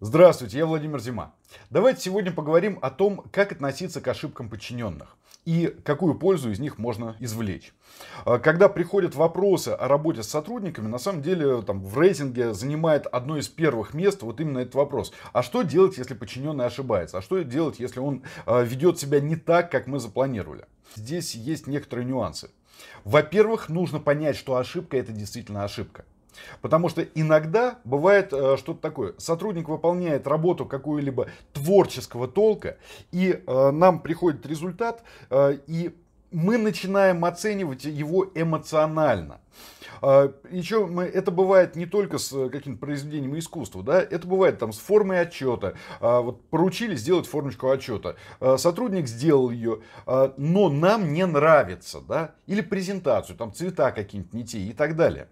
Здравствуйте, я Владимир Зима. Давайте сегодня поговорим о том, как относиться к ошибкам подчиненных и какую пользу из них можно извлечь. А, когда приходят вопросы о работе с сотрудниками, на самом деле там, в рейтинге занимает одно из первых мест вот именно этот вопрос. А что делать, если подчиненный ошибается? А что делать, если он а, ведет себя не так, как мы запланировали? Здесь есть некоторые нюансы. Во-первых, нужно понять, что ошибка это действительно ошибка. Потому что иногда бывает э, что-то такое. Сотрудник выполняет работу какую-либо творческого толка, и э, нам приходит результат, э, и мы начинаем оценивать его эмоционально. А, это бывает не только с э, каким-то произведением искусства, да, это бывает там с формой отчета. А, вот поручили сделать формочку отчета. А, сотрудник сделал ее, но нам не нравится, да, или презентацию, там цвета какие-нибудь не те и так далее.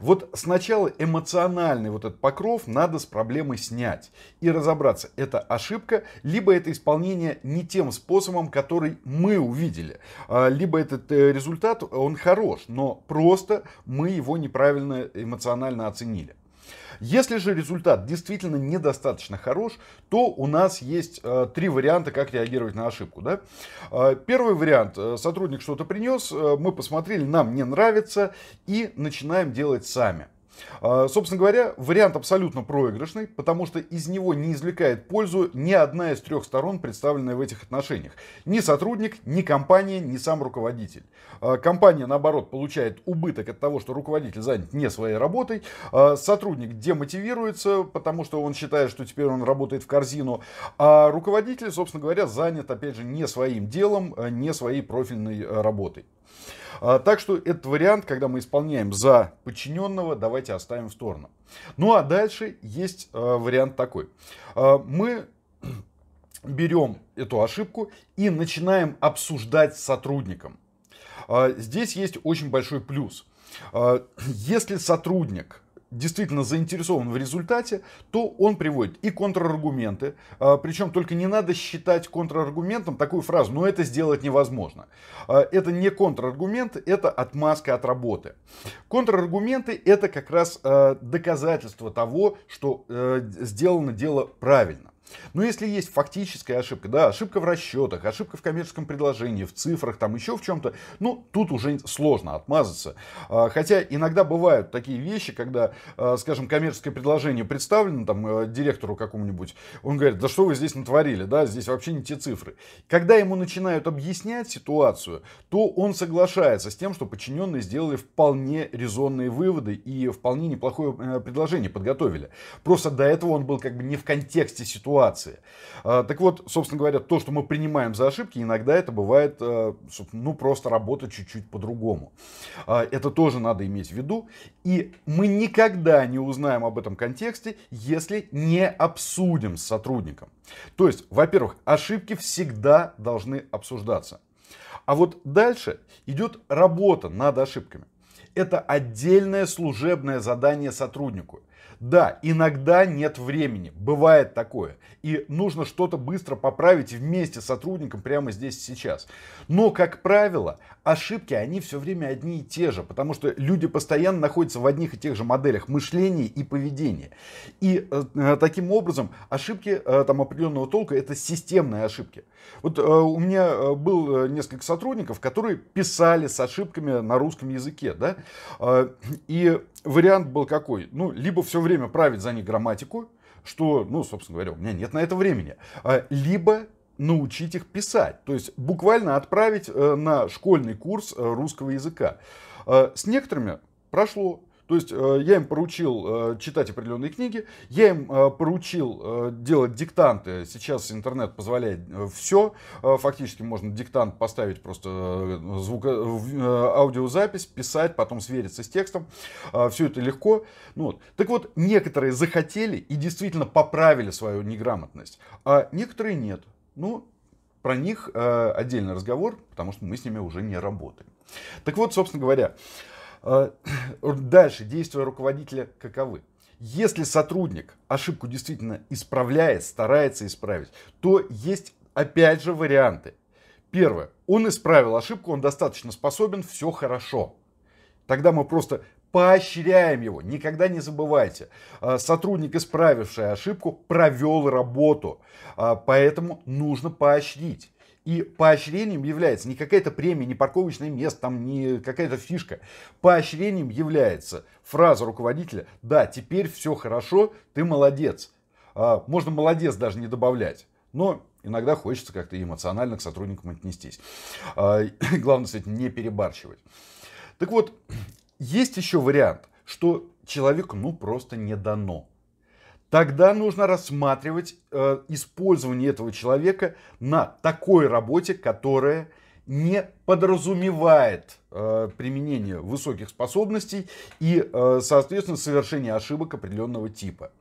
Вот сначала эмоциональный вот этот покров надо с проблемой снять и разобраться, это ошибка, либо это исполнение не тем способом, который мы увидели, либо этот э, результат, он хорош, но просто мы его неправильно эмоционально оценили. Если же результат действительно недостаточно хорош, то у нас есть э, три варианта, как реагировать на ошибку. Да? Э, первый вариант. Э, сотрудник что-то принес, э, мы посмотрели, нам не нравится и начинаем делать сами. А, собственно говоря, вариант абсолютно проигрышный, потому что из него не извлекает пользу ни одна из трех сторон, представленная в этих отношениях. Ни сотрудник, ни компания, ни сам руководитель. А, компания, наоборот, получает убыток от того, что руководитель занят не своей работой. А, сотрудник демотивируется, потому что он считает, что теперь он работает в корзину. А руководитель, собственно говоря, занят, опять же, не своим делом, не своей профильной работой. А, так что этот вариант, когда мы исполняем за подчиненного, давайте оставим в сторону. Ну а дальше есть а, вариант такой. А, мы берем эту ошибку и начинаем обсуждать с сотрудником. Здесь есть очень большой плюс. Если сотрудник действительно заинтересован в результате, то он приводит и контраргументы. А, Причем только не надо считать контраргументом такую фразу, но это сделать невозможно. А, это не контраргумент, это отмазка от работы. Контраргументы это как раз а, доказательство того, что э, сделано дело правильно. Но если есть фактическая ошибка, да, ошибка в расчетах, ошибка в коммерческом предложении, в цифрах, там еще в чем-то, ну, тут уже сложно отмазаться. А, хотя иногда бывают такие вещи, когда, а, скажем, коммерческое предложение представлено там э, директору какому-нибудь, он говорит, да что вы здесь натворили, да, здесь вообще не те цифры. Когда ему начинают объяснять ситуацию, то он соглашается с тем, что подчиненные сделали вполне резонные выводы и вполне неплохое э, предложение подготовили. Просто до этого он был как бы не в контексте ситуации ситуации. А, так вот, собственно говоря, то, что мы принимаем за ошибки, иногда это бывает, э, ну, просто работа чуть-чуть по-другому. А, это тоже надо иметь в виду. И мы никогда не узнаем об этом контексте, если не обсудим с сотрудником. То есть, во-первых, ошибки всегда должны обсуждаться. А вот дальше идет работа над ошибками. Это отдельное служебное задание сотруднику. Да, иногда нет времени, бывает такое. И нужно что-то быстро поправить вместе с сотрудником прямо здесь сейчас. Но, как правило, ошибки, они все время одни и те же, потому что люди постоянно находятся в одних и тех же моделях мышления и поведения. И э таким образом ошибки э, там, определенного толка это системные ошибки. Вот э, у меня э, был э, несколько сотрудников, которые писали с ошибками на русском языке. Да? Э, и вариант был какой? Ну, либо все время править за них грамматику, что, ну, собственно говоря, у меня нет на это времени. А, либо научить их писать. То есть буквально отправить э, на школьный курс э, русского языка. А, с некоторыми прошло. То есть э, я им поручил э, читать определенные книги, я им э, поручил делать диктанты. Сейчас интернет позволяет все. Фактически можно диктант поставить просто звук, аудиозапись, писать, потом свериться с текстом. Все это легко. Ну, вот. Так вот, некоторые захотели и действительно поправили свою неграмотность, а некоторые нет. Ну, про них отдельный разговор, потому что мы с ними уже не работаем. Так вот, собственно говоря, а, дальше действия руководителя каковы? Если сотрудник ошибку действительно исправляет, старается исправить, то есть опять же варианты. Первое. Он исправил ошибку, он достаточно способен, все хорошо. Тогда мы просто поощряем его. Никогда не забывайте, а, сотрудник, исправивший ошибку, провел работу. А, поэтому нужно поощрить. И поощрением является не какая-то премия, не парковочное место, там не какая-то фишка. Поощрением является фраза руководителя «Да, теперь все хорошо, ты молодец». А, можно молодец даже не добавлять. Но иногда хочется как-то эмоционально к сотрудникам отнестись. Главное с этим не перебарщивать. Так вот, есть еще вариант, что человеку ну просто не дано. Тогда нужно рассматривать э, использование этого человека на такой работе, которая не подразумевает э, применение высоких способностей и, э, соответственно, совершение ошибок определенного типа.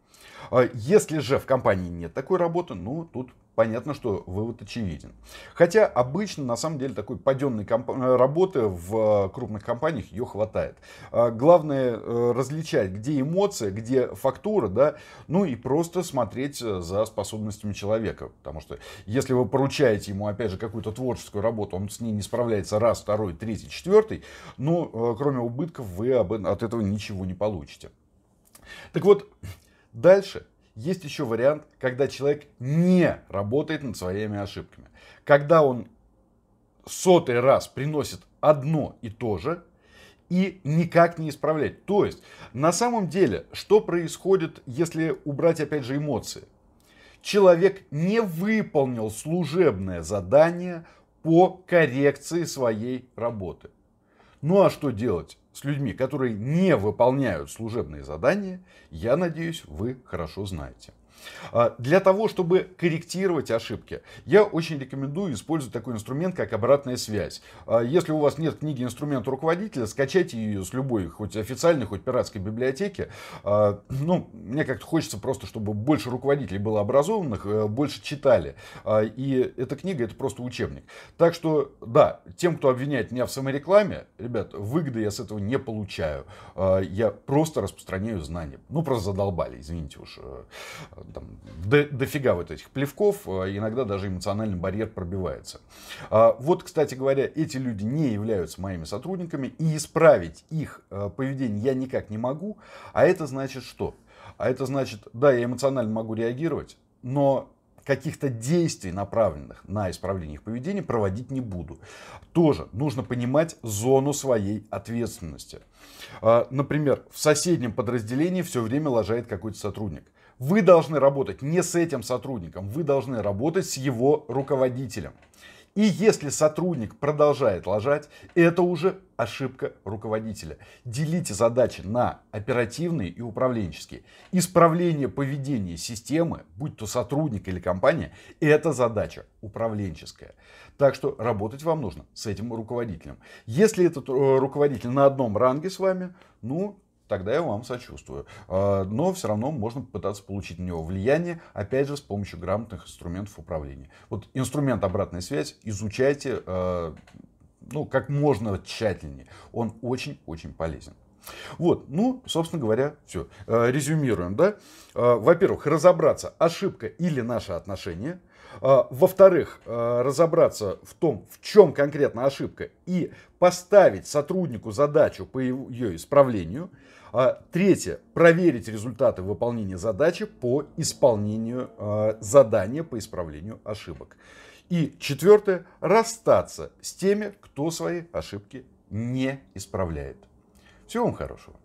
Э, если же в компании нет такой работы, ну, тут понятно, что вывод очевиден. Хотя обычно, на самом деле, такой паденной. Э, работы в э, крупных компаниях ее хватает. А главное э, различать, где эмоция, где фактура, да, ну и просто смотреть за способностями человека. Потому что если вы поручаете ему, опять же, какую-то творческую работу, он с ней не справляется раз, второй, третий, четвертый, ну, кроме убытков, вы от этого ничего не получите. Так вот, дальше есть еще вариант, когда человек не работает над своими ошибками. Когда он сотый раз приносит одно и то же, и никак не исправлять. То есть, на самом деле, что происходит, если убрать, опять же, эмоции? Человек не выполнил служебное задание по коррекции своей работы. Ну а что делать? С людьми, которые не выполняют служебные задания, я надеюсь, вы хорошо знаете. А, для того, чтобы корректировать ошибки, я очень рекомендую использовать такой инструмент, как обратная связь. А, если у вас нет книги инструмента руководителя, скачайте ее с любой, хоть официальной, хоть пиратской библиотеки. А, ну, мне как-то хочется просто, чтобы больше руководителей было образованных, э, больше читали. И эта книга это просто учебник. Так что, да, тем, кто обвиняет меня в саморекламе, ребят, выгоды я с этого не получаю. Я просто распространяю знания. Ну, просто задолбали, извините уж э, там, до, дофига вот этих плевков, а иногда даже эмоциональный барьер пробивается. А, вот, кстати говоря, эти люди не являются моими сотрудниками, и исправить их а, поведение я никак не могу. А это значит что? А это значит, да, я эмоционально могу реагировать, но каких-то действий, направленных на исправление их поведения, проводить не буду. Тоже нужно понимать зону своей ответственности. Например, в соседнем подразделении все время лажает какой-то сотрудник. Вы должны работать не с этим сотрудником, вы должны работать с его руководителем. И если сотрудник продолжает лажать, это уже ошибка руководителя. Делите задачи на оперативные и управленческие. Исправление поведения системы, будь то сотрудник или компания, это задача управленческая. Так что работать вам нужно с этим руководителем. Если этот э, руководитель на одном ранге с вами, ну, тогда я вам сочувствую. А, но все равно можно попытаться получить на него влияние, опять же, с помощью грамотных инструментов управления. Вот инструмент обратной связи изучайте а, ну, как можно тщательнее. Он очень-очень полезен. Вот, ну, собственно говоря, все. А, резюмируем, да. Во-первых, разобраться, ошибка или наше отношение. Во-вторых, разобраться в том, в чем конкретно ошибка, и поставить сотруднику задачу по ее исправлению. А третье. Проверить результаты выполнения задачи по исполнению а, задания по исправлению ошибок. И четвертое. Расстаться с теми, кто свои ошибки не исправляет. Всего вам хорошего.